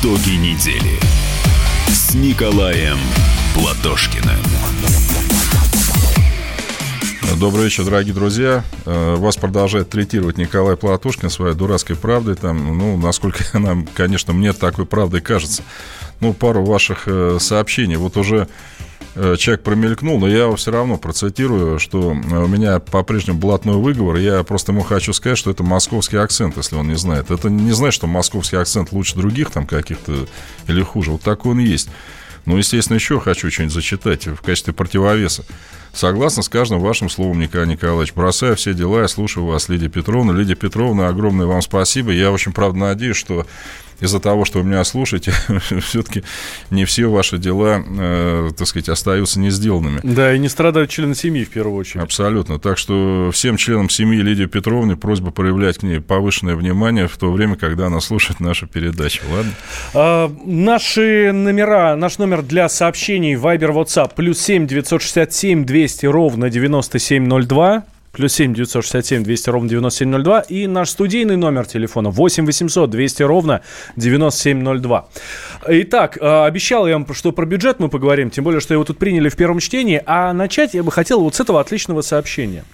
Итоги недели с Николаем Платошкиным. Добрый вечер, дорогие друзья. Э, вас продолжает третировать Николай Платошкин своей дурацкой правдой. Там, ну, насколько она, конечно, мне такой правдой кажется. Ну, пару ваших э, сообщений. Вот уже Э, человек промелькнул, но я его все равно процитирую, что у меня по-прежнему блатной выговор. Я просто ему хочу сказать, что это московский акцент, если он не знает. Это не значит, что московский акцент лучше других там каких-то или хуже. Вот такой он есть. Ну, естественно, еще хочу что-нибудь зачитать в качестве противовеса. Согласно с каждым вашим словом, Николай Николаевич, бросаю все дела, я слушаю вас, Лидия Петровна. Лидия Петровна, огромное вам спасибо. Я очень, правда, надеюсь, что из-за того, что вы меня слушаете, все-таки не все ваши дела, э, так сказать, остаются не сделанными. Да, и не страдают члены семьи в первую очередь. Абсолютно. Так что всем членам семьи Лидии Петровны просьба проявлять к ней повышенное внимание в то время, когда она слушает нашу передачу. Ладно? А, наши номера, наш номер для сообщений Viber, WhatsApp, плюс 7 967 200 ровно 9702 плюс 7 967 200 ровно 9702 и наш студийный номер телефона 8 800 200 ровно 9702. Итак, э, обещал я вам, что про бюджет мы поговорим, тем более, что его тут приняли в первом чтении, а начать я бы хотел вот с этого отличного сообщения.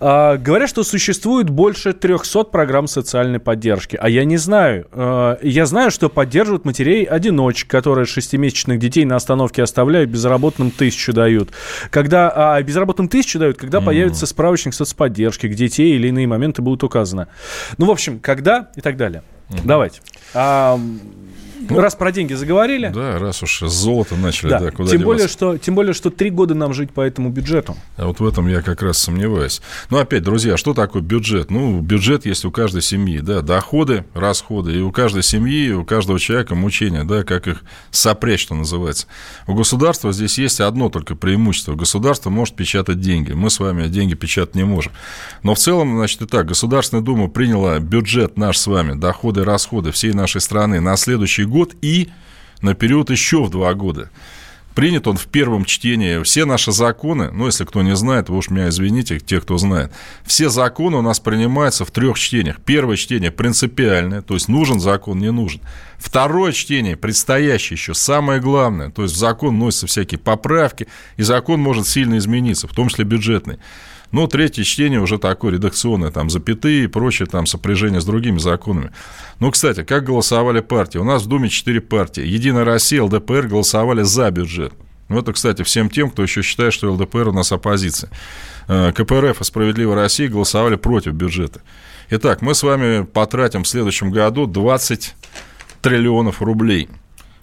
Э, говорят, что существует больше 300 программ социальной поддержки, а я не знаю. Э, я знаю, что поддерживают матерей-одиночек, которые шестимесячных детей на остановке оставляют, безработным тысячу дают. Когда, а безработным тысячу дают, когда mm. появится справочник соцподдержки, где те или иные моменты будут указаны. Ну, в общем, когда и так далее. Mm-hmm. Давайте. А, раз про деньги заговорили. Да, раз уж золото начали, да, да куда тем более, что, тем более, что три года нам жить по этому бюджету. А вот в этом я как раз сомневаюсь. Ну, опять, друзья, что такое бюджет? Ну, бюджет есть у каждой семьи, да, доходы, расходы, и у каждой семьи, и у каждого человека мучения, да, как их сопрячь, что называется. У государства здесь есть одно только преимущество. Государство может печатать деньги. Мы с вами деньги печатать не можем. Но в целом, значит, и так, Государственная Дума приняла бюджет наш с вами, доходы, расходы всей нашей страны на следующий год и на период еще в два года. Принят он в первом чтении. Все наши законы, ну, если кто не знает, вы уж меня извините, те, кто знает, все законы у нас принимаются в трех чтениях. Первое чтение принципиальное, то есть нужен закон, не нужен. Второе чтение, предстоящее еще, самое главное, то есть в закон вносятся всякие поправки, и закон может сильно измениться, в том числе бюджетный. Ну, третье чтение уже такое редакционное, там запятые и прочее, там сопряжение с другими законами. Ну, кстати, как голосовали партии? У нас в Думе четыре партии. Единая Россия, ЛДПР голосовали за бюджет. Ну, это, кстати, всем тем, кто еще считает, что ЛДПР у нас оппозиция. Э, КПРФ и «Справедливая Россия» голосовали против бюджета. Итак, мы с вами потратим в следующем году 20 триллионов рублей.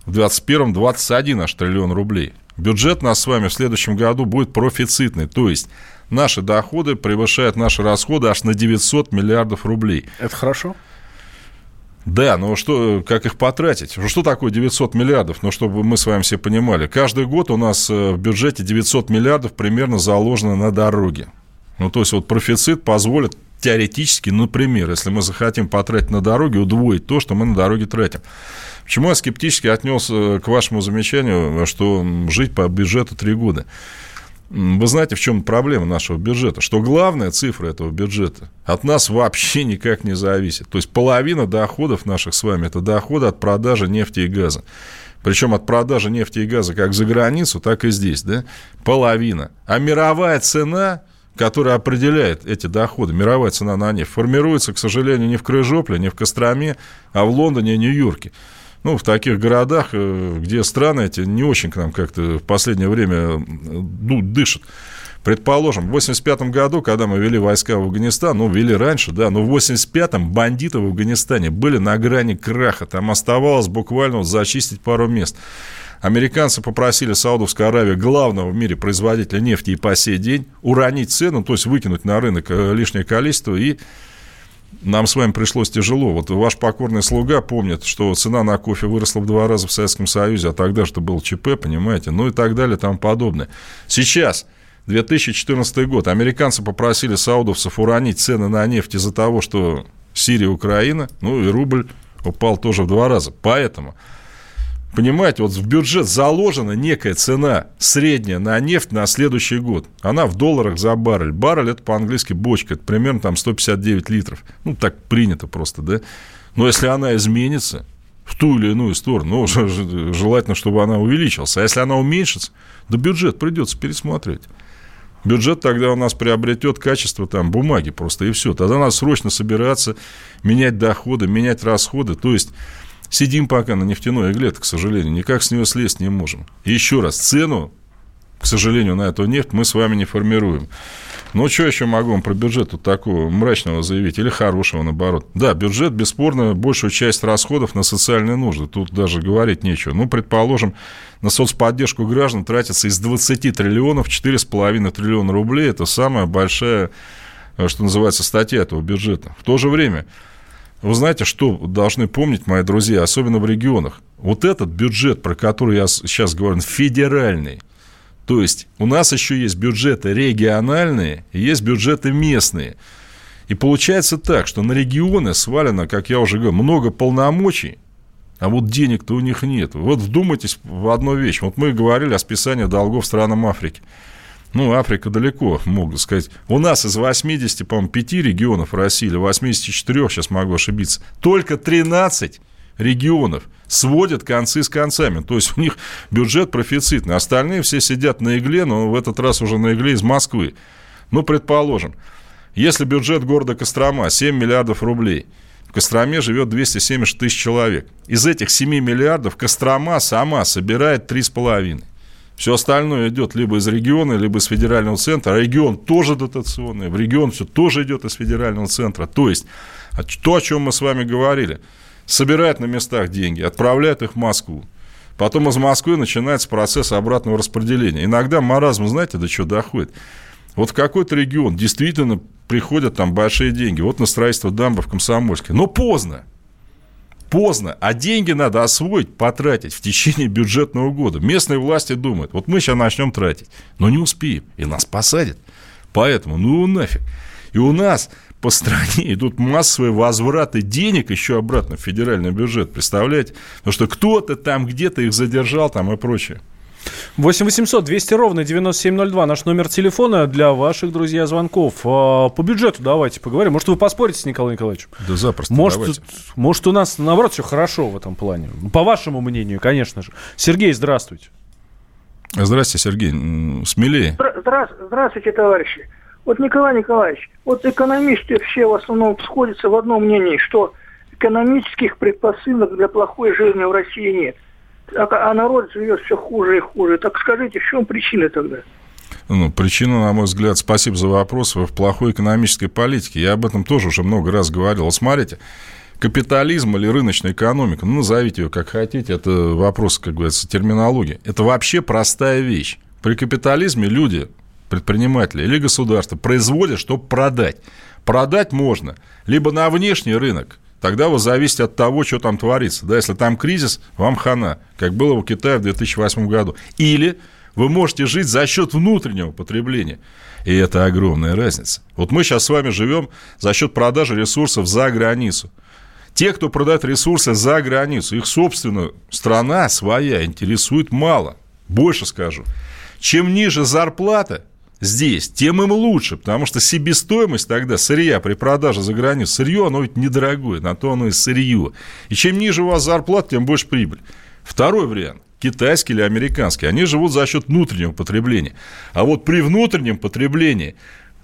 В 2021 21 аж триллион рублей. Бюджет нас с вами в следующем году будет профицитный, то есть наши доходы превышают наши расходы аж на 900 миллиардов рублей. Это хорошо? Да, но что, как их потратить? Что такое 900 миллиардов? Ну, чтобы мы с вами все понимали. Каждый год у нас э, в бюджете 900 миллиардов примерно заложено на дороги. Ну, то есть, вот профицит позволит теоретически, например, если мы захотим потратить на дороги, удвоить то, что мы на дороге тратим. Почему я скептически отнес э, к вашему замечанию, что жить по бюджету три года? Вы знаете, в чем проблема нашего бюджета? Что главная цифра этого бюджета от нас вообще никак не зависит. То есть половина доходов наших с вами – это доходы от продажи нефти и газа. Причем от продажи нефти и газа как за границу, так и здесь. Да? Половина. А мировая цена которая определяет эти доходы, мировая цена на нефть, формируется, к сожалению, не в Крыжопле, не в Костроме, а в Лондоне и Нью-Йорке ну, в таких городах, э, где страны эти не очень к нам как-то в последнее время ну, дышат. Предположим, в 85 году, когда мы вели войска в Афганистан, ну, вели раньше, да, но в 85-м бандиты в Афганистане были на грани краха. Там оставалось буквально зачистить пару мест. Американцы попросили Саудовскую Аравию, главного в мире производителя нефти и по сей день, уронить цену, то есть выкинуть на рынок э, лишнее количество и нам с вами пришлось тяжело. Вот ваш покорный слуга помнит, что цена на кофе выросла в два раза в Советском Союзе, а тогда что был ЧП, понимаете, ну и так далее, там подобное. Сейчас, 2014 год, американцы попросили саудовцев уронить цены на нефть из-за того, что Сирия, Украина, ну и рубль упал тоже в два раза. Поэтому Понимаете, вот в бюджет заложена некая цена средняя на нефть на следующий год. Она в долларах за баррель. Баррель это по-английски бочка, это примерно там 159 литров. Ну, так принято просто, да. Но если она изменится, в ту или иную сторону. Ну, желательно, чтобы она увеличилась. А если она уменьшится, да бюджет придется пересматривать. Бюджет тогда у нас приобретет качество там бумаги просто и все. Тогда надо срочно собираться, менять доходы, менять расходы. То есть сидим пока на нефтяной игле, к сожалению, никак с нее слезть не можем. Еще раз, цену, к сожалению, на эту нефть мы с вами не формируем. Ну, что еще могу вам про бюджет тут такого мрачного заявить? Или хорошего, наоборот? Да, бюджет, бесспорно, большую часть расходов на социальные нужды. Тут даже говорить нечего. Ну, предположим, на соцподдержку граждан тратится из 20 триллионов 4,5 триллиона рублей. Это самая большая, э, что называется, статья этого бюджета. В то же время, вы знаете, что должны помнить, мои друзья, особенно в регионах? Вот этот бюджет, про который я сейчас говорю, федеральный. То есть у нас еще есть бюджеты региональные, есть бюджеты местные. И получается так, что на регионы свалено, как я уже говорил, много полномочий, а вот денег-то у них нет. Вот вдумайтесь в одну вещь. Вот мы говорили о списании долгов странам Африки. Ну, Африка далеко, могу сказать. У нас из 80, по-моему, 5 регионов России, или 84, сейчас могу ошибиться, только 13 регионов сводят концы с концами. То есть у них бюджет профицитный. Остальные все сидят на игле, но в этот раз уже на игле из Москвы. Ну, предположим, если бюджет города Кострома 7 миллиардов рублей, в Костроме живет 270 тысяч человек. Из этих 7 миллиардов Кострома сама собирает 3,5. Все остальное идет либо из региона, либо из федерального центра. А регион тоже дотационный. В регион все тоже идет из федерального центра. То есть, то, о чем мы с вами говорили – собирает на местах деньги, отправляет их в Москву. Потом из Москвы начинается процесс обратного распределения. Иногда маразм, знаете, до чего доходит. Вот в какой-то регион действительно приходят там большие деньги. Вот на строительство дамбы в Комсомольске. Но поздно. Поздно. А деньги надо освоить, потратить в течение бюджетного года. Местные власти думают, вот мы сейчас начнем тратить, но не успеем, и нас посадят. Поэтому, ну нафиг. И у нас по стране идут массовые возвраты денег еще обратно в федеральный бюджет, представляете? Потому что кто-то там где-то их задержал там и прочее. 8 800 200 ровно 9702 наш номер телефона для ваших, друзья, звонков. А, по бюджету давайте поговорим. Может, вы поспорите с Николаем Николаевичем? Да запросто, может, давайте. может, у нас, наоборот, все хорошо в этом плане. По вашему мнению, конечно же. Сергей, здравствуйте. Здравствуйте, Сергей. Смелее. Здра- здравствуйте, товарищи. Вот, Николай Николаевич, вот экономисты все в основном сходятся в одном мнении, что экономических предпосылок для плохой жизни в России нет. А, а народ живет все хуже и хуже. Так скажите, в чем причина тогда? Ну, причина, на мой взгляд, спасибо за вопрос, в плохой экономической политике. Я об этом тоже уже много раз говорил. Вот смотрите, капитализм или рыночная экономика, ну, назовите ее как хотите, это вопрос, как говорится, терминологии. Это вообще простая вещь. При капитализме люди предприниматели или государство производят, чтобы продать. Продать можно либо на внешний рынок, тогда вы зависите от того, что там творится. Да, если там кризис, вам хана, как было у Китая в 2008 году. Или вы можете жить за счет внутреннего потребления. И это огромная разница. Вот мы сейчас с вами живем за счет продажи ресурсов за границу. Те, кто продает ресурсы за границу, их, собственно, страна своя интересует мало. Больше скажу. Чем ниже зарплата, здесь, тем им лучше, потому что себестоимость тогда сырья при продаже за границу, сырье, оно ведь недорогое, на то оно и сырье. И чем ниже у вас зарплата, тем больше прибыль. Второй вариант китайский или американский, они живут за счет внутреннего потребления. А вот при внутреннем потреблении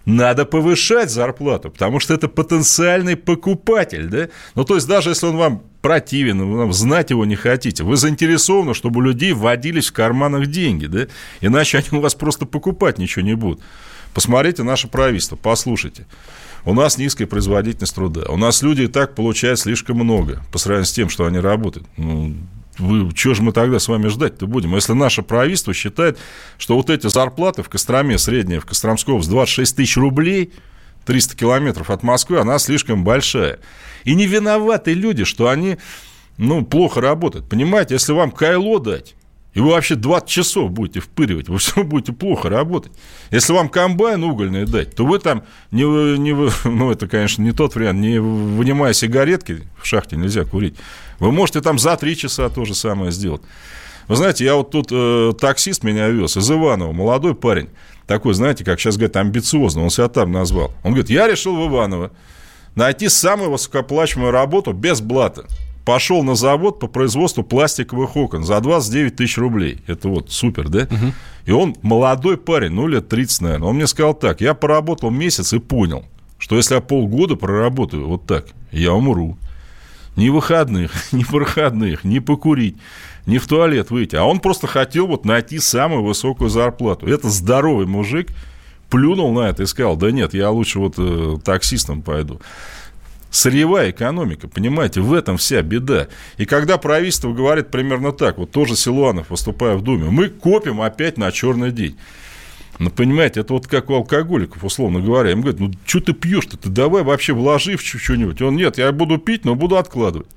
надо повышать зарплату, потому что это потенциальный покупатель, да? Ну, то есть, даже если он вам противен, вы знать его не хотите, вы заинтересованы, чтобы у людей вводились в карманах деньги, да? Иначе они у вас просто покупать ничего не будут. Посмотрите наше правительство, послушайте. У нас низкая производительность труда. У нас люди и так получают слишком много по сравнению с тем, что они работают. Ну, вы, что же мы тогда с вами ждать-то будем? Если наше правительство считает, что вот эти зарплаты в Костроме, средняя в Костромском, с 26 тысяч рублей, 300 километров от Москвы, она слишком большая. И не виноваты люди, что они ну, плохо работают. Понимаете, если вам кайло дать, и вы вообще 20 часов будете впыривать, вы все будете плохо работать. Если вам комбайн угольный дать, то вы там, не, не, ну, это, конечно, не тот вариант, не вынимая сигаретки, в шахте нельзя курить, вы можете там за 3 часа то же самое сделать. Вы знаете, я вот тут э, таксист меня вез из Иванова, молодой парень, такой, знаете, как сейчас говорят, амбициозный, он себя там назвал. Он говорит, я решил в Иваново найти самую высокоплачиваемую работу без блата. пошел на завод по производству пластиковых окон за 29 тысяч рублей. Это вот супер, да? Угу. И он молодой парень, ну, лет 30, наверное. Он мне сказал так, я поработал месяц и понял, что если я полгода проработаю вот так, я умру. Ни выходных, ни проходных, ни покурить, ни в туалет выйти. А он просто хотел вот найти самую высокую зарплату. Это здоровый мужик, плюнул на это и сказал, да нет, я лучше вот э, таксистом пойду. Сырьевая экономика, понимаете, в этом вся беда. И когда правительство говорит примерно так, вот тоже Силуанов, выступая в Думе, мы копим опять на черный день. Ну, понимаете, это вот как у алкоголиков, условно говоря. Им говорят, ну, что ты пьешь-то? Ты давай вообще вложи в что-нибудь. Он, нет, я буду пить, но буду откладывать.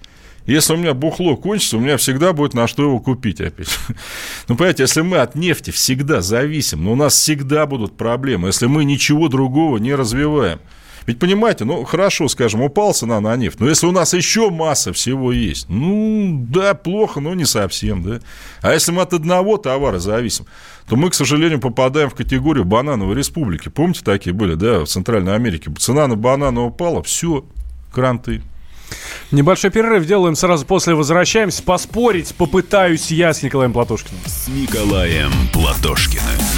Если у меня бухло кончится, у меня всегда будет на что его купить опять. Ну, понимаете, если мы от нефти всегда зависим, но у нас всегда будут проблемы, если мы ничего другого не развиваем – ведь понимаете, ну хорошо, скажем, упал цена на нефть, но если у нас еще масса всего есть, ну да, плохо, но не совсем, да. А если мы от одного товара зависим, то мы, к сожалению, попадаем в категорию банановой республики. Помните, такие были, да, в Центральной Америке? Цена на бананы упала, все, кранты. Небольшой перерыв делаем сразу после возвращаемся. Поспорить попытаюсь я с Николаем Платошкиным. С Николаем Платошкиным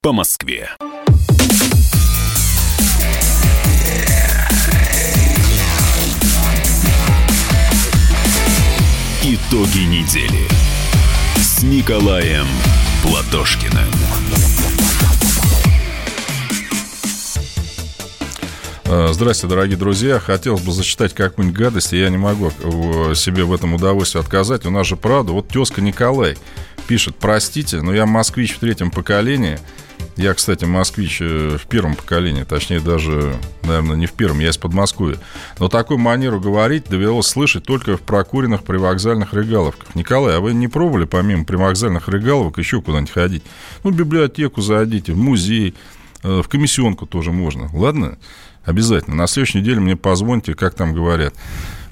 по Москве. Итоги недели с Николаем Платошкиным. А, здравствуйте, дорогие друзья. Хотелось бы зачитать какую-нибудь гадость, и я не могу себе в этом удовольствие отказать. У нас же правда. Вот тезка Николай пишет, простите, но я москвич в третьем поколении – я, кстати, москвич э, в первом поколении, точнее даже, наверное, не в первом, я из Подмосковья. Но такую манеру говорить довелось слышать только в прокуренных привокзальных регаловках. Николай, а вы не пробовали помимо привокзальных регаловок еще куда-нибудь ходить? Ну, в библиотеку зайдите, в музей, э, в комиссионку тоже можно. Ладно? Обязательно. На следующей неделе мне позвоните, как там говорят.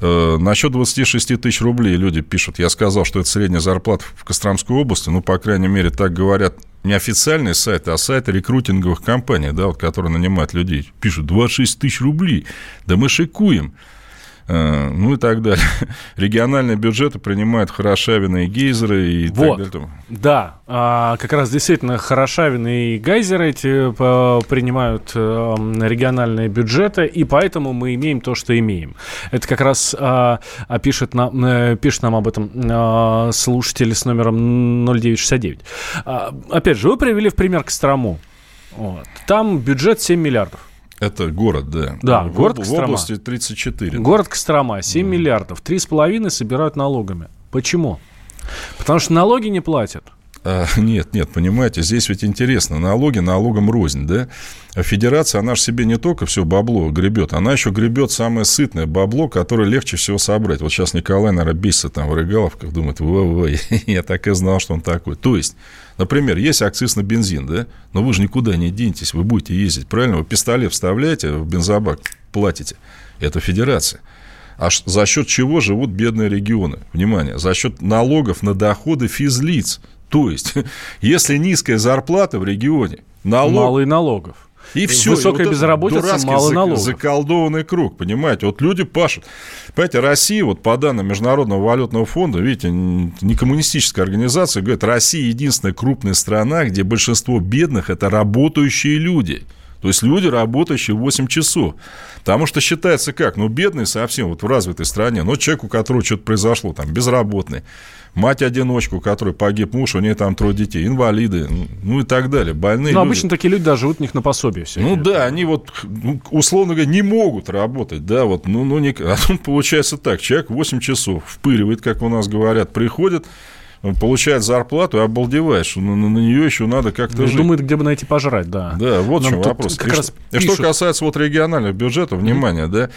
Э, насчет 26 тысяч рублей люди пишут. Я сказал, что это средняя зарплата в Костромской области. Ну, по крайней мере, так говорят не официальные сайты, а сайты рекрутинговых компаний, да, вот, которые нанимают людей. Пишут 26 тысяч рублей. Да мы шикуем. Э, ну и так далее. Региональные бюджеты принимают Хорошавины и гейзеры и вот, так далее. Да, а, как раз действительно Хорошавины и гейзеры эти принимают э, региональные бюджеты, и поэтому мы имеем то, что имеем. Это как раз а, а пишет, нам, э, пишет нам об этом а, слушатель с номером 0969. А, опять же, вы привели в пример Кострому. Вот. Там бюджет 7 миллиардов. Это город, да. Да, в, город Кострома. В области 34. Город Кострома, 7 да. миллиардов. 3,5 собирают налогами. Почему? Потому что налоги не платят. А, нет, нет, понимаете, здесь ведь интересно. Налоги налогом рознь, да? А федерация, она же себе не только все бабло гребет, она еще гребет самое сытное бабло, которое легче всего собрать. Вот сейчас Николай, наверное, бесится там в Рыгаловках, думает, во-во, я так и знал, что он такой. То есть, например, есть акциз на бензин, да? Но вы же никуда не денетесь, вы будете ездить, правильно? Вы пистолет вставляете в бензобак, платите. Это федерация. А за счет чего живут бедные регионы? Внимание, за счет налогов на доходы физлиц. То есть, если низкая зарплата в регионе, налог... Мало и налогов. И все. Высокая и вот безработица, мало налогов. заколдованный круг, понимаете? Вот люди пашут. Понимаете, Россия, вот по данным Международного валютного фонда, видите, не коммунистическая организация, говорит, Россия единственная крупная страна, где большинство бедных – это работающие люди. То есть люди, работающие 8 часов. Потому что считается как? Ну, бедный совсем вот в развитой стране, но человек, у которого что-то произошло, там, безработный, мать-одиночку, которой погиб муж, у нее там трое детей, инвалиды, ну и так далее, больные Ну, обычно такие люди даже живут у них на пособие все. Ну да, они вот, ну, условно говоря, не могут работать, да, вот, ну, ну, не... А тут получается так, человек 8 часов впыривает, как у нас говорят, приходит, получает зарплату и обалдеваешь. На, на, на нее еще надо как-то Ну, жить. Думает, где бы найти пожрать, да. Да, вот в Нам чем тут вопрос. как И раз что, и что касается вот региональных бюджетов, внимание, да,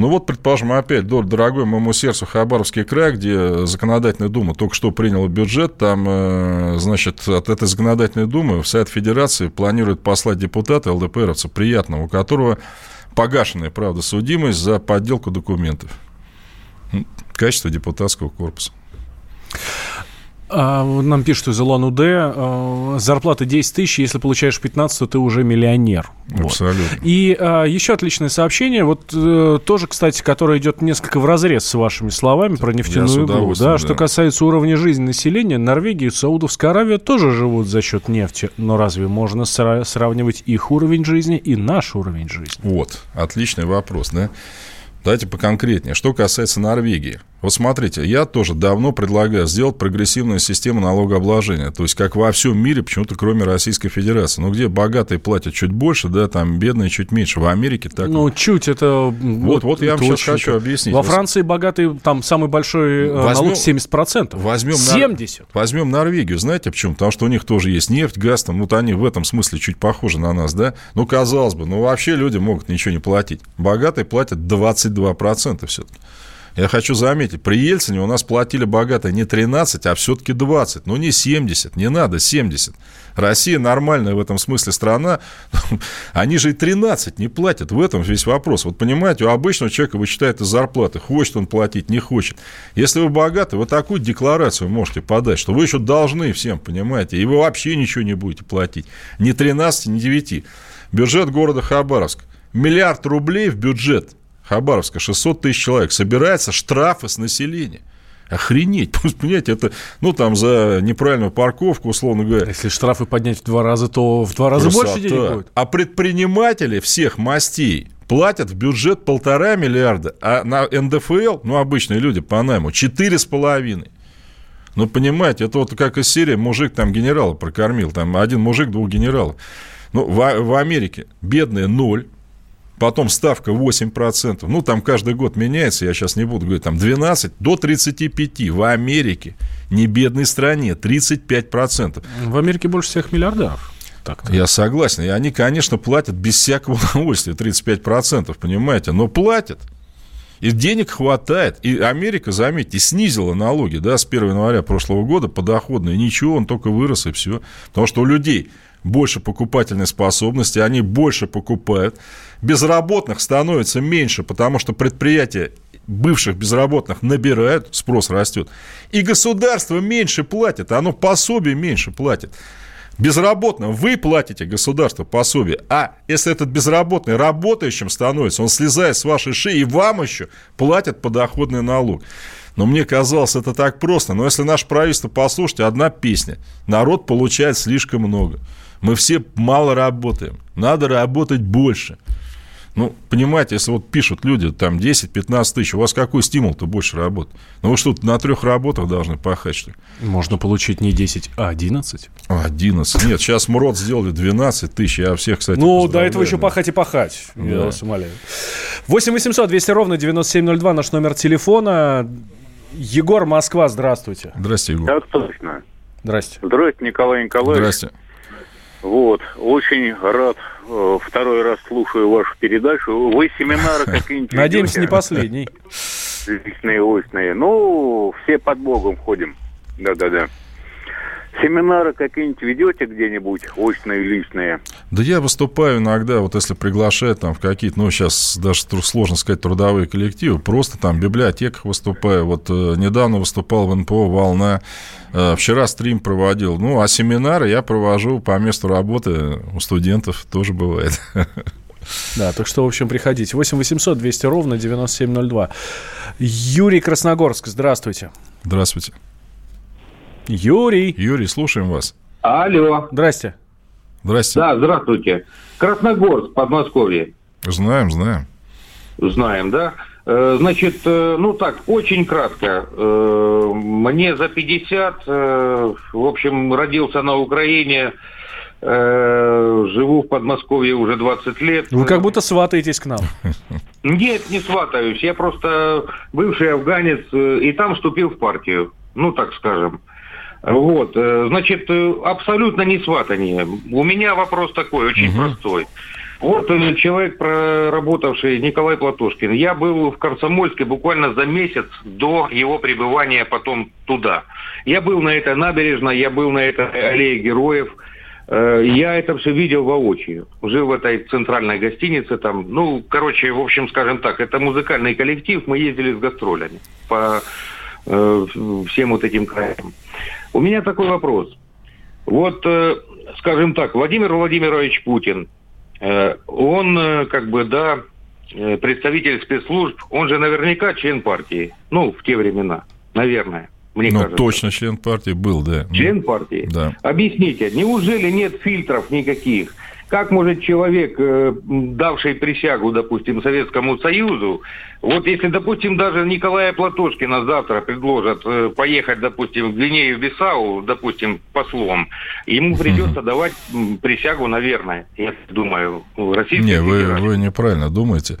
ну вот, предположим, опять дор- дорогой моему сердцу Хабаровский край, где законодательная дума только что приняла бюджет, там, э, значит, от этой законодательной думы в Совет Федерации планирует послать депутата ЛДПРовца приятного, у которого погашенная, правда, судимость за подделку документов. Качество депутатского корпуса. А, вот нам пишут из Улан-Удэ, а, зарплата 10 тысяч, если получаешь 15, то ты уже миллионер. Вот. Абсолютно. И а, еще отличное сообщение, вот э, тоже, кстати, которое идет несколько в разрез с вашими словами про нефтяную удовольствием, Да, да. Что касается уровня жизни населения, Норвегия и Саудовская Аравия тоже живут за счет нефти. Но разве можно сра- сравнивать их уровень жизни и наш уровень жизни? Вот, отличный вопрос, да? Давайте поконкретнее. Что касается Норвегии. Вот смотрите, я тоже давно предлагаю сделать прогрессивную систему налогообложения. То есть, как во всем мире, почему-то кроме Российской Федерации. Ну, где богатые платят чуть больше, да, там бедные чуть меньше. В Америке так. Ну, чуть это... Вот, вот я вам сейчас хочу объяснить. Во Франции богатый, там самый большой э, Возьмем- налог 70%. Возьмем, Нор- 70. возьмем Норвегию. Знаете почему? Потому что у них тоже есть нефть, газ. Там, вот они в этом смысле чуть похожи на нас, да? Ну, казалось бы, ну, вообще люди могут ничего не платить. Богатые платят 22% все-таки. Я хочу заметить, при Ельцине у нас платили богатые не 13, а все-таки 20. Ну, не 70, не надо 70. Россия нормальная в этом смысле страна. Они же и 13 не платят. В этом весь вопрос. Вот понимаете, у обычного человека вычитает из зарплаты. Хочет он платить, не хочет. Если вы богаты, вы такую декларацию можете подать, что вы еще должны всем, понимаете, и вы вообще ничего не будете платить. Ни 13, ни 9. Бюджет города Хабаровск. Миллиард рублей в бюджет Хабаровска, 600 тысяч человек. Собирается штрафы с населения. Охренеть. Понимаете, это, ну, там, за неправильную парковку, условно говоря. Если штрафы поднять в два раза, то в два раза Красота. больше денег будет. А предприниматели всех мастей платят в бюджет полтора миллиарда, а на НДФЛ, ну, обычные люди по найму, четыре с половиной. Ну, понимаете, это вот как из серии мужик там генерала прокормил, там один мужик, двух генералов. Ну, в, в Америке бедные ноль, потом ставка 8%, ну, там каждый год меняется, я сейчас не буду говорить, там 12 до 35 в Америке, не бедной стране, 35%. В Америке больше всех миллиардеров. Так Я согласен. И они, конечно, платят без всякого удовольствия, 35%, понимаете, но платят. И денег хватает. И Америка, заметьте, снизила налоги да, с 1 января прошлого года подоходные. Ничего, он только вырос и все. Потому что у людей больше покупательной способности, они больше покупают. Безработных становится меньше, потому что предприятия бывших безработных набирают, спрос растет. И государство меньше платит, оно пособие меньше платит. Безработным вы платите государство пособие, а если этот безработный работающим становится, он слезает с вашей шеи и вам еще платят подоходный налог. Но мне казалось, это так просто. Но если наше правительство послушайте, одна песня. Народ получает слишком много. Мы все мало работаем. Надо работать больше. Ну, понимаете, если вот пишут люди, там, 10-15 тысяч, у вас какой стимул-то больше работать? Ну, вы что, на трех работах должны пахать, что ли? Можно получить не 10, а 11. А, 11. Нет, сейчас МРОД сделали 12 тысяч. Я всех, кстати, Ну, до этого еще пахать и пахать. Я Да. вас умоляю. 8 800 200 ровно 9702 наш номер телефона. Егор, Москва, здравствуйте. Здрасте, Егор. Так точно. Здрасте. Здравствуйте, Николай Николаевич. Здрасте. Вот, очень рад. э, Второй раз слушаю вашу передачу. Вы семинары какие-нибудь Надеемся, не последний. Личные, очные. Ну, все под Богом ходим. Да-да-да. Семинары какие-нибудь ведете где-нибудь, очные, личные? Да я выступаю иногда, вот если приглашают там в какие-то, ну, сейчас даже сложно сказать, трудовые коллективы, просто там в библиотеках выступаю. Вот э, недавно выступал в НПО «Волна», э, вчера стрим проводил. Ну, а семинары я провожу по месту работы у студентов, тоже бывает. Да, так что, в общем, приходите. 8 800 200 ровно 9702. Юрий Красногорск, здравствуйте. Здравствуйте. Юрий. Юрий, слушаем вас. Алло. Здрасте. Здрасте. Да, здравствуйте. Красногорск, Подмосковье. Знаем, знаем. Знаем, да? Э, Значит, э, ну так, очень кратко. Э, Мне за 50, э, в общем, родился на Украине, живу в Подмосковье уже 20 лет. Вы как будто сватаетесь к нам. Нет, не сватаюсь. Я просто бывший афганец и там вступил в партию. Ну, так скажем. Вот, э, значит, э, абсолютно не сватание. У меня вопрос такой, очень угу. простой. Вот человек, проработавший Николай Платошкин. Я был в Комсомольске буквально за месяц до его пребывания потом туда. Я был на этой набережной, я был на этой аллее героев. Э, я это все видел воочию. Жил в этой центральной гостинице там. Ну, короче, в общем, скажем так, это музыкальный коллектив. Мы ездили с гастролями по э, всем вот этим краям. У меня такой вопрос. Вот, э, скажем так, Владимир Владимирович Путин, э, он э, как бы, да, представитель спецслужб, он же наверняка член партии. Ну, в те времена, наверное мне ну, кажется. точно член партии был, да. Член партии? Да. Объясните, неужели нет фильтров никаких? Как может человек, давший присягу, допустим, Советскому Союзу, вот если, допустим, даже Николая Платошкина завтра предложат э, поехать, допустим, в Гвинею Бисау, допустим, послом, ему придется давать присягу, наверное, я думаю, Российской Не, вы, вы неправильно думаете.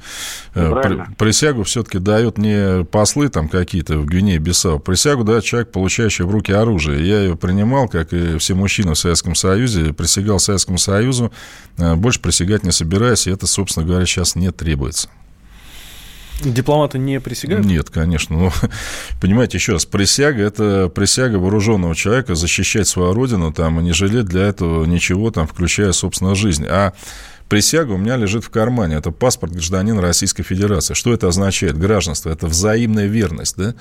Э, неправильно. Присягу все-таки дают не послы там какие-то в Гвинее Бисау, присягу дает человек, получающий в руки оружие. Я ее принимал, как и все мужчины в Советском Союзе, присягал Советскому Союзу, э, больше присягать не собираюсь, и это, собственно говоря, сейчас не требуется. Дипломаты не присягают? Нет, конечно. Но, понимаете, еще раз, присяга – это присяга вооруженного человека защищать свою родину там, и не жалеть для этого ничего, там, включая, собственно, жизнь. А присяга у меня лежит в кармане. Это паспорт гражданина Российской Федерации. Что это означает? Гражданство – это взаимная верность, да?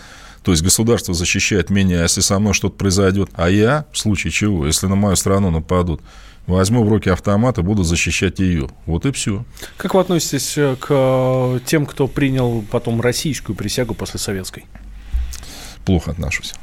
То есть государство защищает меня, если со мной что-то произойдет, а я, в случае чего, если на мою страну нападут, возьму в руки автомат и буду защищать ее. Вот и все. Как вы относитесь э, к э, тем, кто принял потом российскую присягу после советской? Плохо отношусь.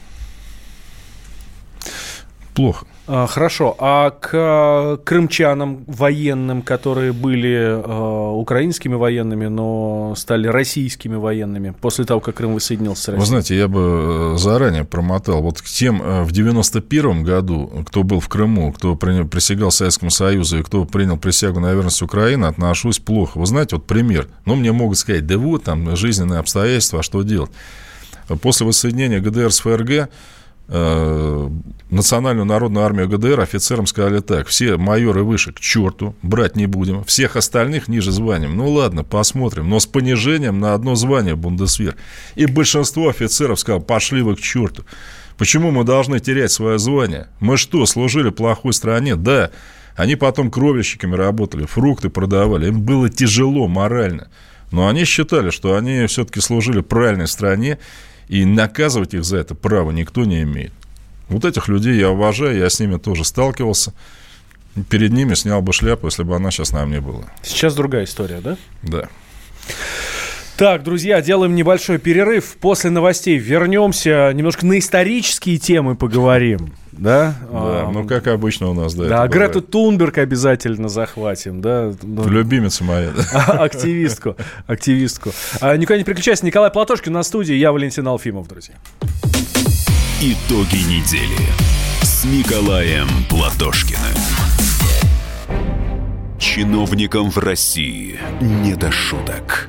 Плохо. А, хорошо. А к э, крымчанам военным, которые были э, украинскими военными, но стали российскими военными после того, как Крым воссоединился с Россией? Вы знаете, я бы э, заранее промотал. Вот к тем в 91 году, кто был в Крыму, кто присягал Советскому Союзу и кто принял присягу на верность Украины, отношусь плохо. Вы знаете, вот пример. Ну, мне могут сказать, да вот, там, жизненные обстоятельства, а что делать? После воссоединения ГДР с ФРГ Э, Национальную народную армию ГДР офицерам сказали так, все майоры выше к черту, брать не будем, всех остальных ниже званием. Ну ладно, посмотрим, но с понижением на одно звание Бундесвер. И большинство офицеров сказало, пошли вы к черту. Почему мы должны терять свое звание? Мы что, служили плохой стране? Да. Они потом кровельщиками работали, фрукты продавали. Им было тяжело морально. Но они считали, что они все-таки служили правильной стране и наказывать их за это право никто не имеет. Вот этих людей я уважаю, я с ними тоже сталкивался. Перед ними снял бы шляпу, если бы она сейчас нам не была. Сейчас другая история, да? Да. Так, друзья, делаем небольшой перерыв. После новостей вернемся, немножко на исторические темы поговорим. Да? Да, а, ну как обычно у нас, да. Да, Грету Тунберг обязательно захватим, да. Ну, Любимица моя, да. Активистку, активистку. А, никуда не переключайся, Николай Платошкин на студии, я Валентин Алфимов, друзья. Итоги недели с Николаем Платошкиным. Чиновникам в России не до шуток.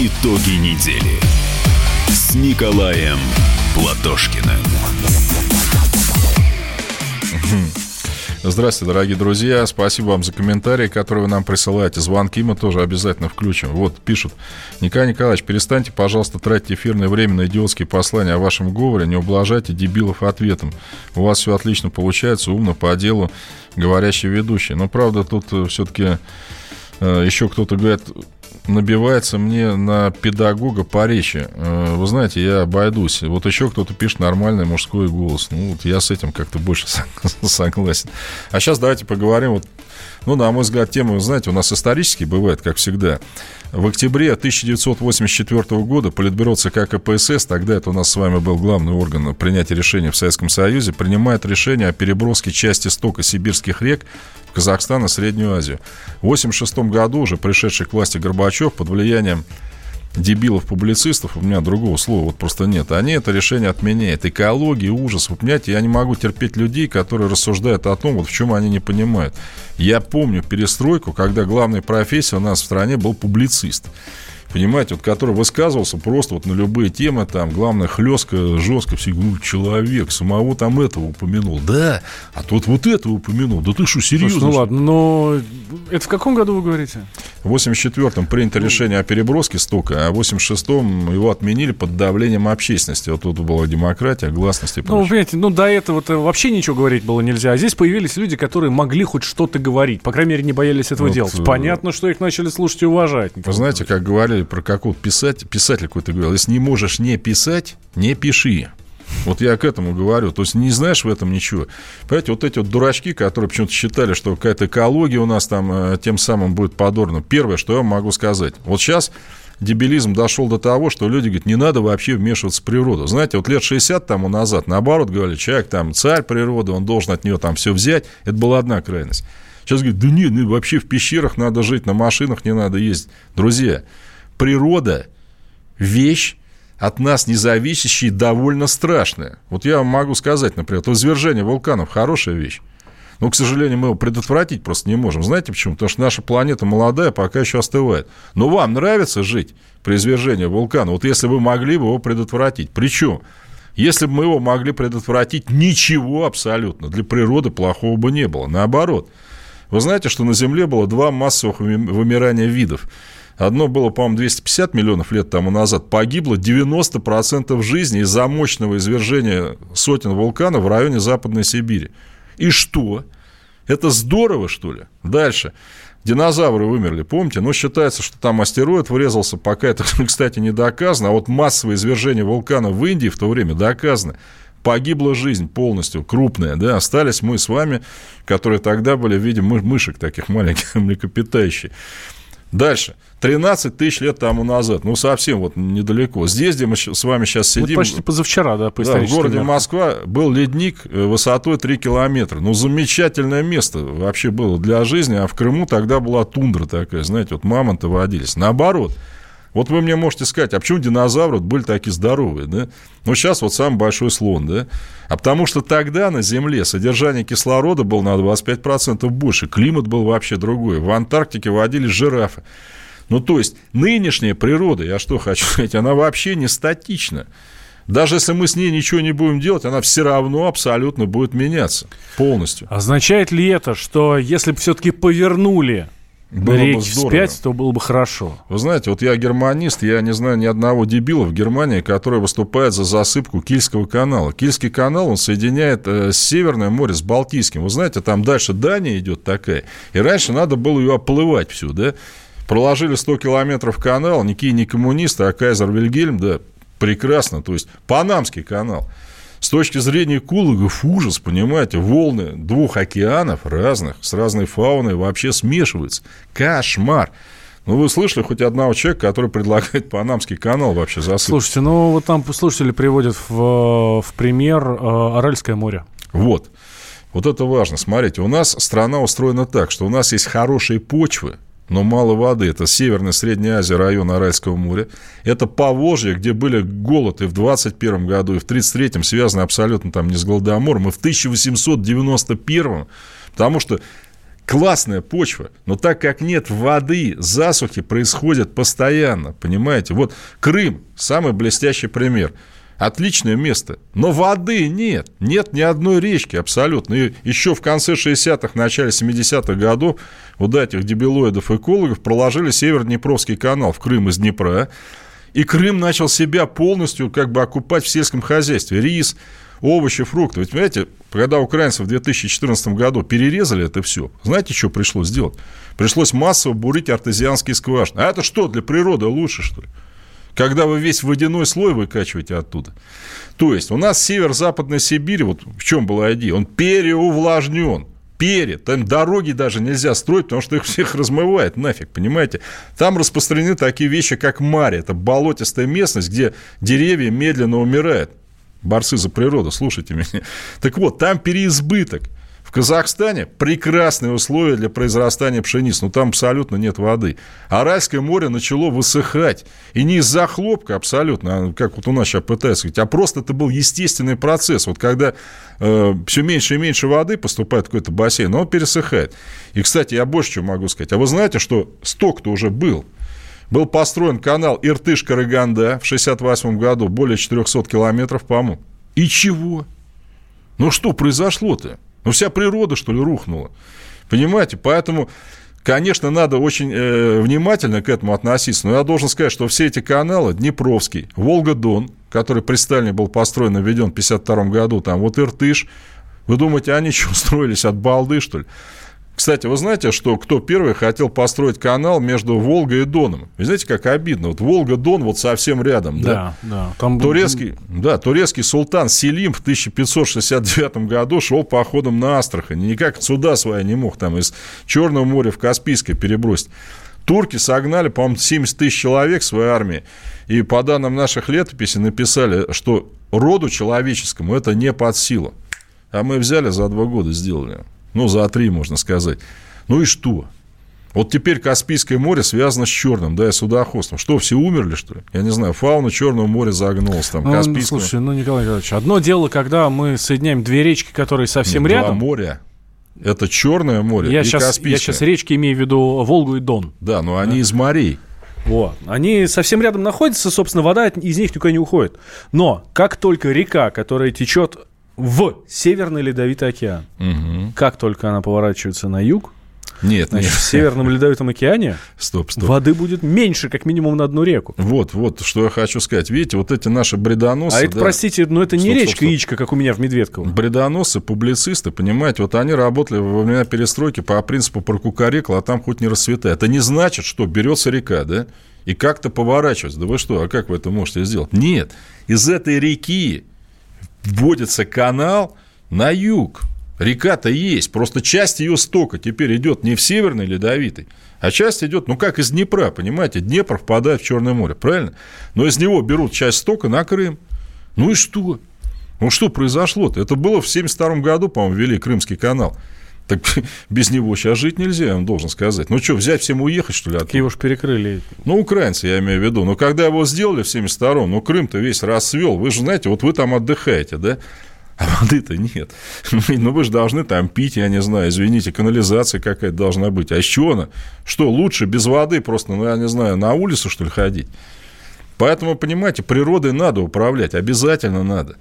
Итоги недели с Николаем Платошкиным. Здравствуйте, дорогие друзья. Спасибо вам за комментарии, которые вы нам присылаете. Звонки мы тоже обязательно включим. Вот пишут. Николай Николаевич, перестаньте, пожалуйста, тратить эфирное время на идиотские послания о вашем говоре. Не ублажайте дебилов ответом. У вас все отлично получается, умно, по делу, говорящий ведущий. Но, правда, тут э, все-таки э, еще кто-то говорит, набивается мне на педагога по речи. Э, вы знаете, я обойдусь. Вот еще кто-то пишет нормальный мужской голос. Ну, вот я с этим как-то больше согласен. А сейчас давайте поговорим вот ну, на мой взгляд, тема, знаете, у нас исторически бывает, как всегда. В октябре 1984 года Политбюро ЦК КПСС, тогда это у нас с вами был главный орган принятия решений в Советском Союзе, принимает решение о переброске части стока сибирских рек в Казахстан и Среднюю Азию. В 1986 году уже пришедший к власти Горбачев под влиянием дебилов-публицистов, у меня другого слова вот просто нет, они это решение отменяют. Экология, ужас. Вы понимаете, я не могу терпеть людей, которые рассуждают о том, вот в чем они не понимают. Я помню перестройку, когда главной профессией у нас в стране был публицист понимаете, вот который высказывался просто вот на любые темы, там, главное, хлестко, жестко, все, ну, человек, самого там этого упомянул, да, а тот вот этого упомянул, да ты что, серьезно? Слушай, ну ладно, но это в каком году вы говорите? В 84-м принято решение о переброске стока, а в 86-м его отменили под давлением общественности. Вот тут была демократия, гласность и прочее. Ну, понимаете, ну, до этого-то вообще ничего говорить было нельзя. А здесь появились люди, которые могли хоть что-то говорить. По крайней мере, не боялись этого вот, делать. Э, Понятно, что их начали слушать и уважать. Вы знаете, как говорили говорили про какого-то писать, писатель какой-то говорил, если не можешь не писать, не пиши. Вот я к этому говорю. То есть не знаешь в этом ничего. Понимаете, вот эти вот дурачки, которые почему-то считали, что какая-то экология у нас там э, тем самым будет подорна. Первое, что я могу сказать. Вот сейчас дебилизм дошел до того, что люди говорят, не надо вообще вмешиваться в природу. Знаете, вот лет 60 тому назад, наоборот, говорили, человек там царь природы, он должен от нее там все взять. Это была одна крайность. Сейчас говорят, да нет, ну, вообще в пещерах надо жить, на машинах не надо ездить. Друзья, природа – вещь, от нас независящая и довольно страшная. Вот я вам могу сказать, например, то извержение вулканов – хорошая вещь. Но, к сожалению, мы его предотвратить просто не можем. Знаете почему? Потому что наша планета молодая, пока еще остывает. Но вам нравится жить при извержении вулкана? Вот если бы могли бы его предотвратить. Причем, если бы мы его могли предотвратить, ничего абсолютно для природы плохого бы не было. Наоборот. Вы знаете, что на Земле было два массовых вымирания видов. Одно было, по-моему, 250 миллионов лет тому назад. Погибло 90% жизни из-за мощного извержения сотен вулканов в районе Западной Сибири. И что? Это здорово, что ли? Дальше. Динозавры вымерли, помните? Но считается, что там астероид врезался, пока это, кстати, не доказано. А вот массовое извержение вулкана в Индии в то время доказано. Погибла жизнь полностью, крупная, да, остались мы с вами, которые тогда были в виде мышек таких маленьких, млекопитающих. Дальше. 13 тысяч лет тому назад, ну, совсем вот недалеко. Здесь, где мы с вами сейчас сидим... Вот почти позавчера, да, по да, в городе меркам. Москва был ледник э, высотой 3 километра. Ну, замечательное место вообще было для жизни, а в Крыму тогда была тундра такая, знаете, вот мамонты водились. Наоборот, вот вы мне можете сказать, а почему динозавры были такие здоровые, да? Ну, сейчас вот самый большой слон, да? А потому что тогда на Земле содержание кислорода было на 25% больше, климат был вообще другой. В Антарктике водились жирафы. Ну, то есть, нынешняя природа, я что хочу сказать, она вообще не статична. Даже если мы с ней ничего не будем делать, она все равно абсолютно будет меняться полностью. Означает ли это, что если бы все-таки повернули было речь бы вспять, то было бы хорошо. Вы знаете, вот я германист, я не знаю ни одного дебила в Германии, который выступает за засыпку Кильского канала. Кильский канал, он соединяет э, Северное море с Балтийским. Вы знаете, там дальше Дания идет такая. И раньше надо было ее оплывать всю, да? Проложили 100 километров канал, никакие не коммунисты, а Кайзер Вильгельм, да, прекрасно. То есть Панамский канал. С точки зрения экологов ужас, понимаете, волны двух океанов разных, с разной фауной вообще смешиваются. Кошмар. Ну, вы слышали хоть одного человека, который предлагает Панамский канал вообще засыпать? Слушайте, ну, вот там слушатели приводят в, в пример э, Аральское море. Вот. Вот это важно. Смотрите, у нас страна устроена так, что у нас есть хорошие почвы, но мало воды. Это Северная Средняя Азия, район Аральского моря. Это Поволжье, где были голод и в 21 году, и в 33-м, связаны абсолютно там не с Голодомором, и в 1891 потому что классная почва, но так как нет воды, засухи происходят постоянно, понимаете? Вот Крым, самый блестящий пример. Отличное место. Но воды нет. Нет ни одной речки абсолютно. И еще в конце 60-х, начале 70-х годов вот этих дебилоидов-экологов проложили Северо-Днепровский канал в Крым из Днепра. И Крым начал себя полностью как бы окупать в сельском хозяйстве. Рис, овощи, фрукты. Ведь, понимаете, когда украинцы в 2014 году перерезали это все, знаете, что пришлось сделать? Пришлось массово бурить артезианские скважины. А это что, для природы лучше, что ли? Когда вы весь водяной слой выкачиваете оттуда. То есть у нас север-западная Сибирь, вот в чем была идея, он переувлажнен. Пере, там дороги даже нельзя строить, потому что их всех размывает нафиг, понимаете? Там распространены такие вещи, как мари, это болотистая местность, где деревья медленно умирают. Борцы за природу, слушайте меня. Так вот, там переизбыток. В Казахстане прекрасные условия для произрастания пшеницы, но там абсолютно нет воды. Аральское море начало высыхать. И не из-за хлопка абсолютно, а как вот у нас сейчас пытаются сказать, а просто это был естественный процесс. Вот когда э, все меньше и меньше воды поступает в какой-то бассейн, он пересыхает. И, кстати, я больше чего могу сказать. А вы знаете, что сток-то уже был? Был построен канал Иртыш-Караганда в 68 году, более 400 километров, по-моему. И чего? Ну что произошло-то? Ну, вся природа, что ли, рухнула. Понимаете? Поэтому, конечно, надо очень э, внимательно к этому относиться. Но я должен сказать, что все эти каналы, Днепровский, Волга-Дон, который при Сталине был построен и введен в 1952 году, там вот Иртыш, вы думаете, они что, устроились от балды, что ли? Кстати, вы знаете, что кто первый хотел построить канал между Волгой и Доном? Вы знаете, как обидно. Вот Волга-Дон вот совсем рядом. Да, да. да. Там... Турецкий, да, турецкий султан Селим в 1569 году шел походом на Астрахань. Никак суда своя не мог там из Черного моря в Каспийское перебросить. Турки согнали, по-моему, 70 тысяч человек своей армии. И по данным наших летописей написали, что роду человеческому это не под силу. А мы взяли за два года сделали. Ну, за три, можно сказать. Ну и что? Вот теперь Каспийское море связано с Черным, да, и судоходством. Что, все умерли, что ли? Я не знаю, фауна Черного моря загнулась там, ну, Каспийское... Слушай, ну, Николай Николаевич, одно дело, когда мы соединяем две речки, которые совсем Нет, рядом. Два моря. Это Черное море я и сейчас, Каспийское. Я сейчас речки имею в виду Волгу и Дон. Да, но они да. из морей. Вот. Они совсем рядом находятся, собственно, вода из них никуда не уходит. Но как только река, которая течет в Северный Ледовитый океан. Угу. Как только она поворачивается на юг, нет, Значит, нет. в Северном Ледовитом океане стоп, стоп. воды будет меньше, как минимум, на одну реку. Вот, вот, что я хочу сказать. Видите, вот эти наши бредоносы... А это, да, простите, но это не стоп, речка стоп. Яичко, как у меня в Медведково. Бредоносы, публицисты, понимаете, вот они работали во времена перестройки по принципу прокукарекла, а там хоть не расцветает. Это не значит, что берется река, да, и как-то поворачивается. Да вы что, а как вы это можете сделать? Нет, из этой реки вводится канал на юг. Река-то есть, просто часть ее стока теперь идет не в Северный Ледовитый, а часть идет, ну, как из Днепра, понимаете, Днепр впадает в Черное море, правильно? Но из него берут часть стока на Крым. Ну и что? Ну что произошло-то? Это было в 1972 году, по-моему, ввели Крымский канал. Так без него сейчас жить нельзя, вам должен сказать. Ну что, взять всем уехать, что ли? Оттуда? Его же перекрыли. Ну, украинцы, я имею в виду. Но когда его сделали в 72-м, ну, Крым-то весь расцвел. Вы же знаете, вот вы там отдыхаете, да? А воды-то нет. Ну, вы же должны там пить, я не знаю, извините, канализация какая-то должна быть. А еще она? Что, лучше без воды просто, ну, я не знаю, на улицу, что ли, ходить? Поэтому, понимаете, природой надо управлять, обязательно надо.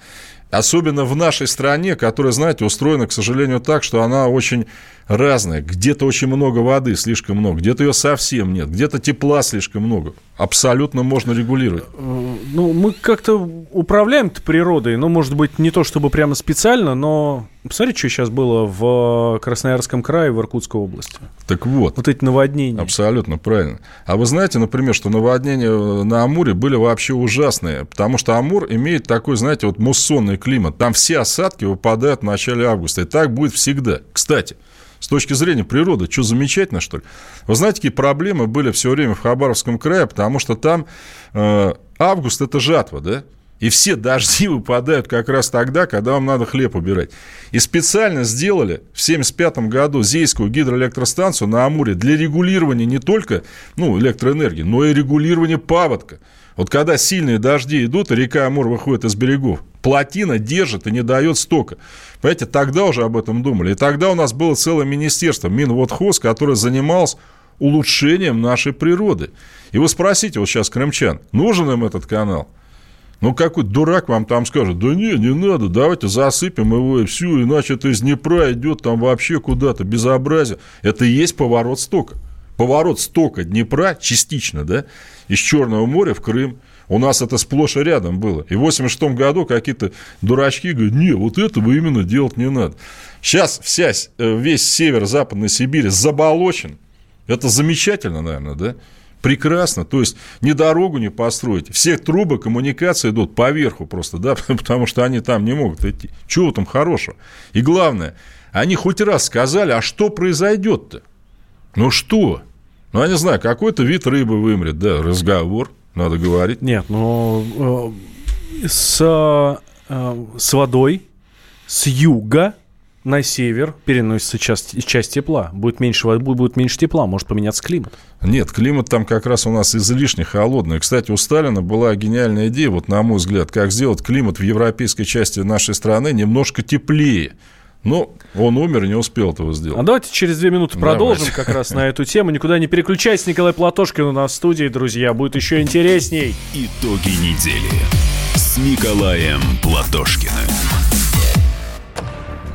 Особенно в нашей стране, которая, знаете, устроена, к сожалению, так, что она очень разная. Где-то очень много воды, слишком много, где-то ее совсем нет, где-то тепла слишком много. Абсолютно можно регулировать. Ну, мы как-то управляем природой, ну, может быть, не то чтобы прямо специально, но посмотрите, что сейчас было в Красноярском крае, в Иркутской области. Так вот. Вот эти наводнения. Абсолютно правильно. А вы знаете, например, что наводнения на Амуре были вообще ужасные, потому что Амур имеет такой, знаете, вот муссонный климат. Там все осадки выпадают в начале августа, и так будет всегда. Кстати, с точки зрения природы, что замечательно, что ли? Вы знаете, какие проблемы были все время в Хабаровском крае, потому что там э, август – это жатва, да? И все дожди выпадают как раз тогда, когда вам надо хлеб убирать. И специально сделали в 1975 году Зейскую гидроэлектростанцию на Амуре для регулирования не только ну, электроэнергии, но и регулирования паводка. Вот когда сильные дожди идут, и река Амур выходит из берегов, плотина держит и не дает стока. Понимаете, тогда уже об этом думали. И тогда у нас было целое министерство, Минводхоз, которое занималось улучшением нашей природы. И вы спросите вот сейчас крымчан, нужен им этот канал? Ну, какой дурак вам там скажет, да не, не надо, давайте засыпем его и все, иначе это из Днепра идет там вообще куда-то, безобразие. Это и есть поворот стока. Поворот стока Днепра частично, да, из Черного моря в Крым. У нас это сплошь и рядом было. И в 86 году какие-то дурачки говорят, не, вот этого именно делать не надо. Сейчас вся, э, весь север Западной Сибири заболочен. Это замечательно, наверное, да? Прекрасно. То есть, ни дорогу не построить. Все трубы коммуникации идут поверху просто, да, потому что они там не могут идти. Чего там хорошего? И главное, они хоть раз сказали, а что произойдет-то? Ну что? Ну, я не знаю, какой-то вид рыбы вымрет, да, разговор, надо говорить. Нет, ну, э, с, э, с водой, с юга на север переносится часть, часть тепла. Будет меньше воды, будет меньше тепла, может поменяться климат. Нет, климат там как раз у нас излишне холодный. Кстати, у Сталина была гениальная идея, вот на мой взгляд, как сделать климат в европейской части нашей страны немножко теплее. Но он умер и не успел этого сделать. А давайте через две минуты продолжим давайте. как раз на эту тему. Никуда не переключайтесь. Николай Платошкин у нас в студии, друзья. Будет еще интересней. Итоги недели с Николаем Платошкиным.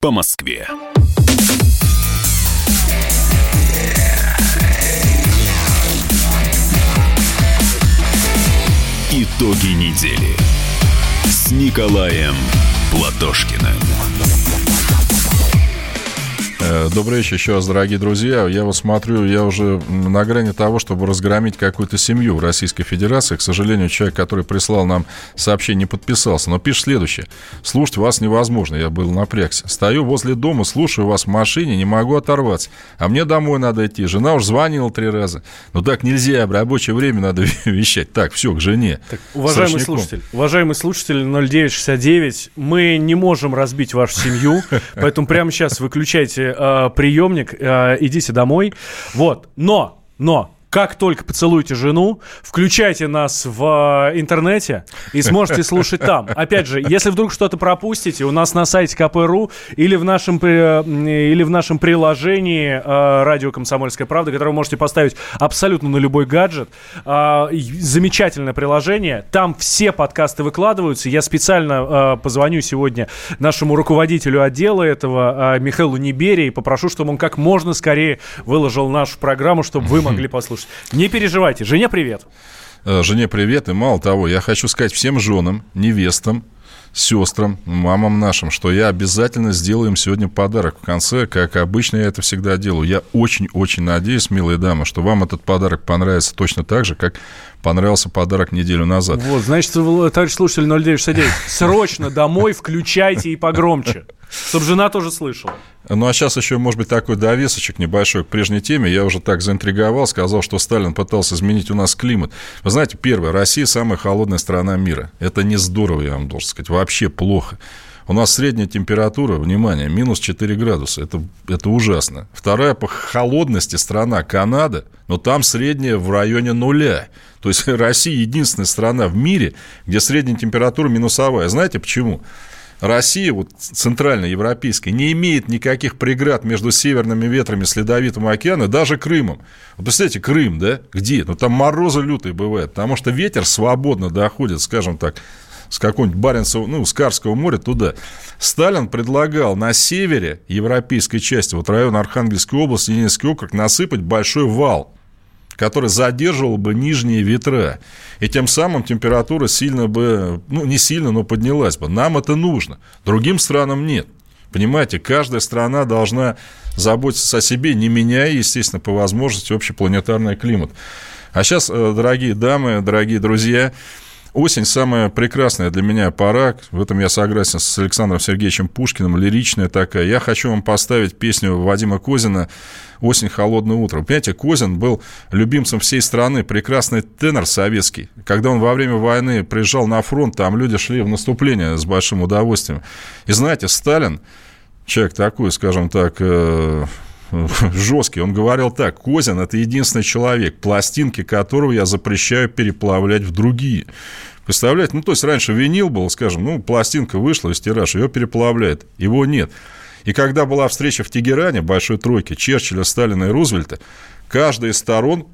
по Москве. Итоги недели с Николаем Платошкиным. Э, добрый вечер еще раз, дорогие друзья. Я вот смотрю, я уже на грани того, чтобы разгромить какую-то семью в Российской Федерации. К сожалению, человек, который прислал нам сообщение, не подписался. Но пишет следующее. Слушать вас невозможно, я был напрягся. Стою возле дома, слушаю вас в машине, не могу оторваться. А мне домой надо идти. Жена уж звонила три раза. Ну так нельзя, в рабочее время надо вещать. Так, все, к жене. Так, уважаемый слушатель, уважаемый слушатель 0969, мы не можем разбить вашу семью, поэтому прямо сейчас выключайте э, приемник, э, идите домой. Вот. Но, но, как только поцелуете жену, включайте нас в э, интернете и сможете слушать там. Опять же, если вдруг что-то пропустите, у нас на сайте КПРУ или в нашем, или в нашем приложении э, «Радио Комсомольская правда», которое вы можете поставить абсолютно на любой гаджет. Замечательное приложение. Там все подкасты выкладываются. Я специально позвоню сегодня нашему руководителю отдела этого, Михаилу Небери, и попрошу, чтобы он как можно скорее выложил нашу программу, чтобы вы могли послушать слушать. Не переживайте. Жене привет. Э, жене привет. И мало того, я хочу сказать всем женам, невестам, сестрам, мамам нашим, что я обязательно сделаю им сегодня подарок в конце, как обычно я это всегда делаю. Я очень-очень надеюсь, милые дамы, что вам этот подарок понравится точно так же, как понравился подарок неделю назад. Вот, значит, товарищ слушатель 0969, срочно домой включайте и погромче. Жена тоже слышала. Ну, а сейчас еще, может быть, такой довесочек небольшой к прежней теме. Я уже так заинтриговал, сказал, что Сталин пытался изменить у нас климат. Вы знаете, первое, Россия самая холодная страна мира. Это не здорово, я вам должен сказать, вообще плохо. У нас средняя температура, внимание, минус 4 градуса. Это, это ужасно. Вторая по холодности страна Канада, но там средняя в районе нуля. То есть Россия единственная страна в мире, где средняя температура минусовая. Знаете почему? Россия, вот центральноевропейская, не имеет никаких преград между северными ветрами с океаном, даже Крымом. Вот представляете, Крым, да, где? Ну, там морозы лютые бывают, потому что ветер свободно доходит, скажем так, с какого-нибудь Баренцева, ну, с Карского моря туда. Сталин предлагал на севере европейской части, вот район Архангельской области, Ленинский округ, насыпать большой вал который задерживал бы нижние ветра. И тем самым температура сильно бы, ну, не сильно, но поднялась бы. Нам это нужно. Другим странам нет. Понимаете, каждая страна должна заботиться о себе, не меняя, естественно, по возможности общепланетарный климат. А сейчас, э, дорогие дамы, дорогие друзья, Осень самая прекрасная для меня пора. В этом я согласен с Александром Сергеевичем Пушкиным. Лиричная такая. Я хочу вам поставить песню Вадима Козина «Осень, холодное утро». Понимаете, Козин был любимцем всей страны, прекрасный тенор советский. Когда он во время войны приезжал на фронт, там люди шли в наступление с большим удовольствием. И знаете, Сталин, человек такой, скажем так, э, жесткий. Он говорил так, Козин – это единственный человек, пластинки которого я запрещаю переплавлять в другие. Представляете? Ну, то есть, раньше винил был, скажем, ну, пластинка вышла из тиража, ее переплавляет. Его нет. И когда была встреча в Тегеране, Большой Тройки, Черчилля, Сталина и Рузвельта, каждая из сторон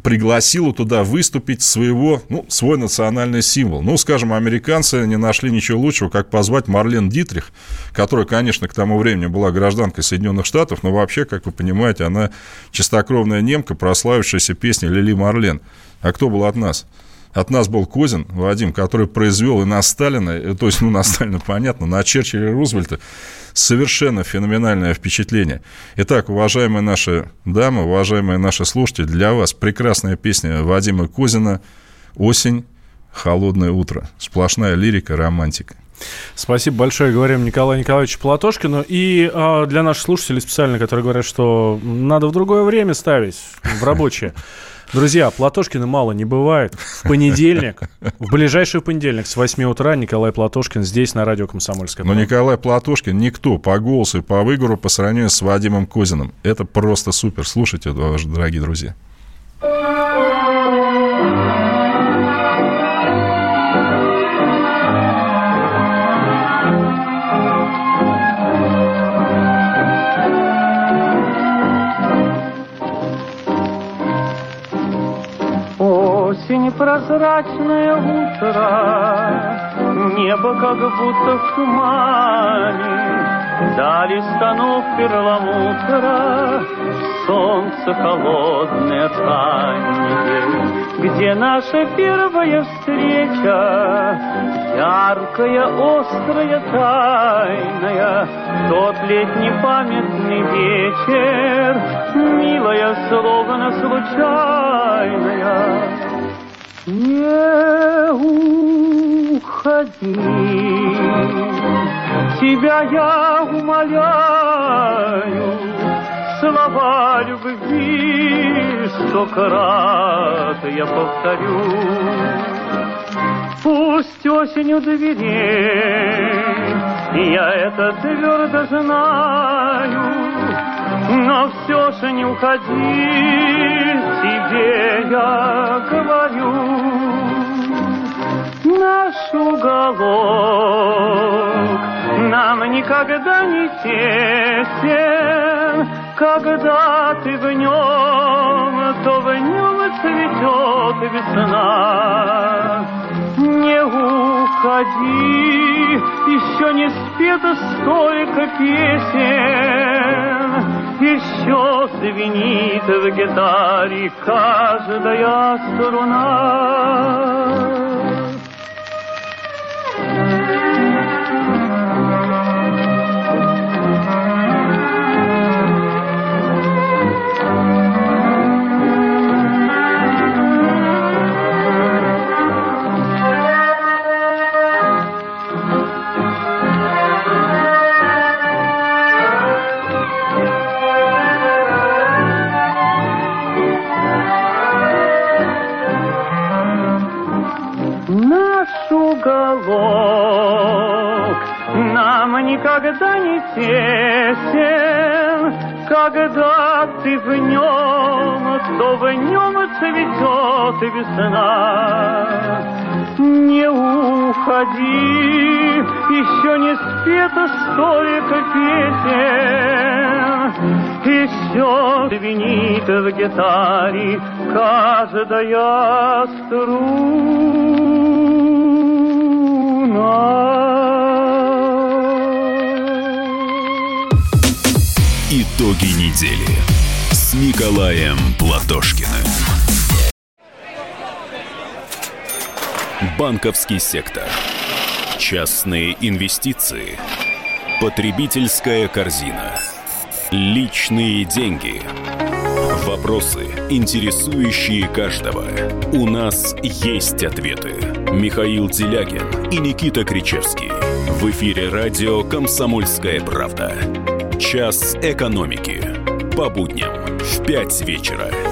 пригласила туда выступить своего, ну, свой национальный символ. Ну, скажем, американцы не нашли ничего лучшего, как позвать Марлен Дитрих, которая, конечно, к тому времени была гражданкой Соединенных Штатов, но вообще, как вы понимаете, она чистокровная немка, прославившаяся песней Лили Марлен. А кто был от нас? От нас был Козин, Вадим, который произвел и на Сталина, э, то есть, ну, на Сталина, понятно, на Черчилля и Рузвельта совершенно феноменальное впечатление. Итак, уважаемые наши дамы, уважаемые наши слушатели, для вас прекрасная песня Вадима Козина «Осень, холодное утро». Сплошная лирика, романтика. Спасибо большое, говорим Николаю Николаевичу Платошкину. И э, для наших слушателей специально, которые говорят, что надо в другое время ставить, в рабочее. Друзья, Платошкина мало не бывает. В понедельник, в ближайший понедельник с 8 утра Николай Платошкин здесь на радио «Комсомольская Но Николай Платошкин никто по голосу и по выговору по сравнению с Вадимом Козиным. Это просто супер. Слушайте, дорогие друзья. Прозрачное утро, Небо как будто в тумане, Дали станов перламутра, Солнце холодное раннее, Где наша первая встреча, Яркая, острая, тайная, Тот летний памятный вечер, Милая, словно случайная, не уходи, тебя я умоляю, слова любви сто крат я повторю. Пусть осенью дверей, я это твердо знаю, но все же не уходи, тебе я говорю. Наш уголок нам никогда не тесен, когда ты в нем, то в нем цветет весна. Не уходи, еще не спето столько песен, еще звенит в гитаре каждая струна. Когда ты в нем, то в нем цветет весна. Не уходи, еще не спето столько песен, еще звенит в гитаре каждая струна. Итоги недели с Николаем Платошкиным. Банковский сектор. Частные инвестиции. Потребительская корзина. Личные деньги. Вопросы, интересующие каждого. У нас есть ответы. Михаил Делягин и Никита Кричевский. В эфире радио «Комсомольская правда». Час экономики. По будням в 5 вечера.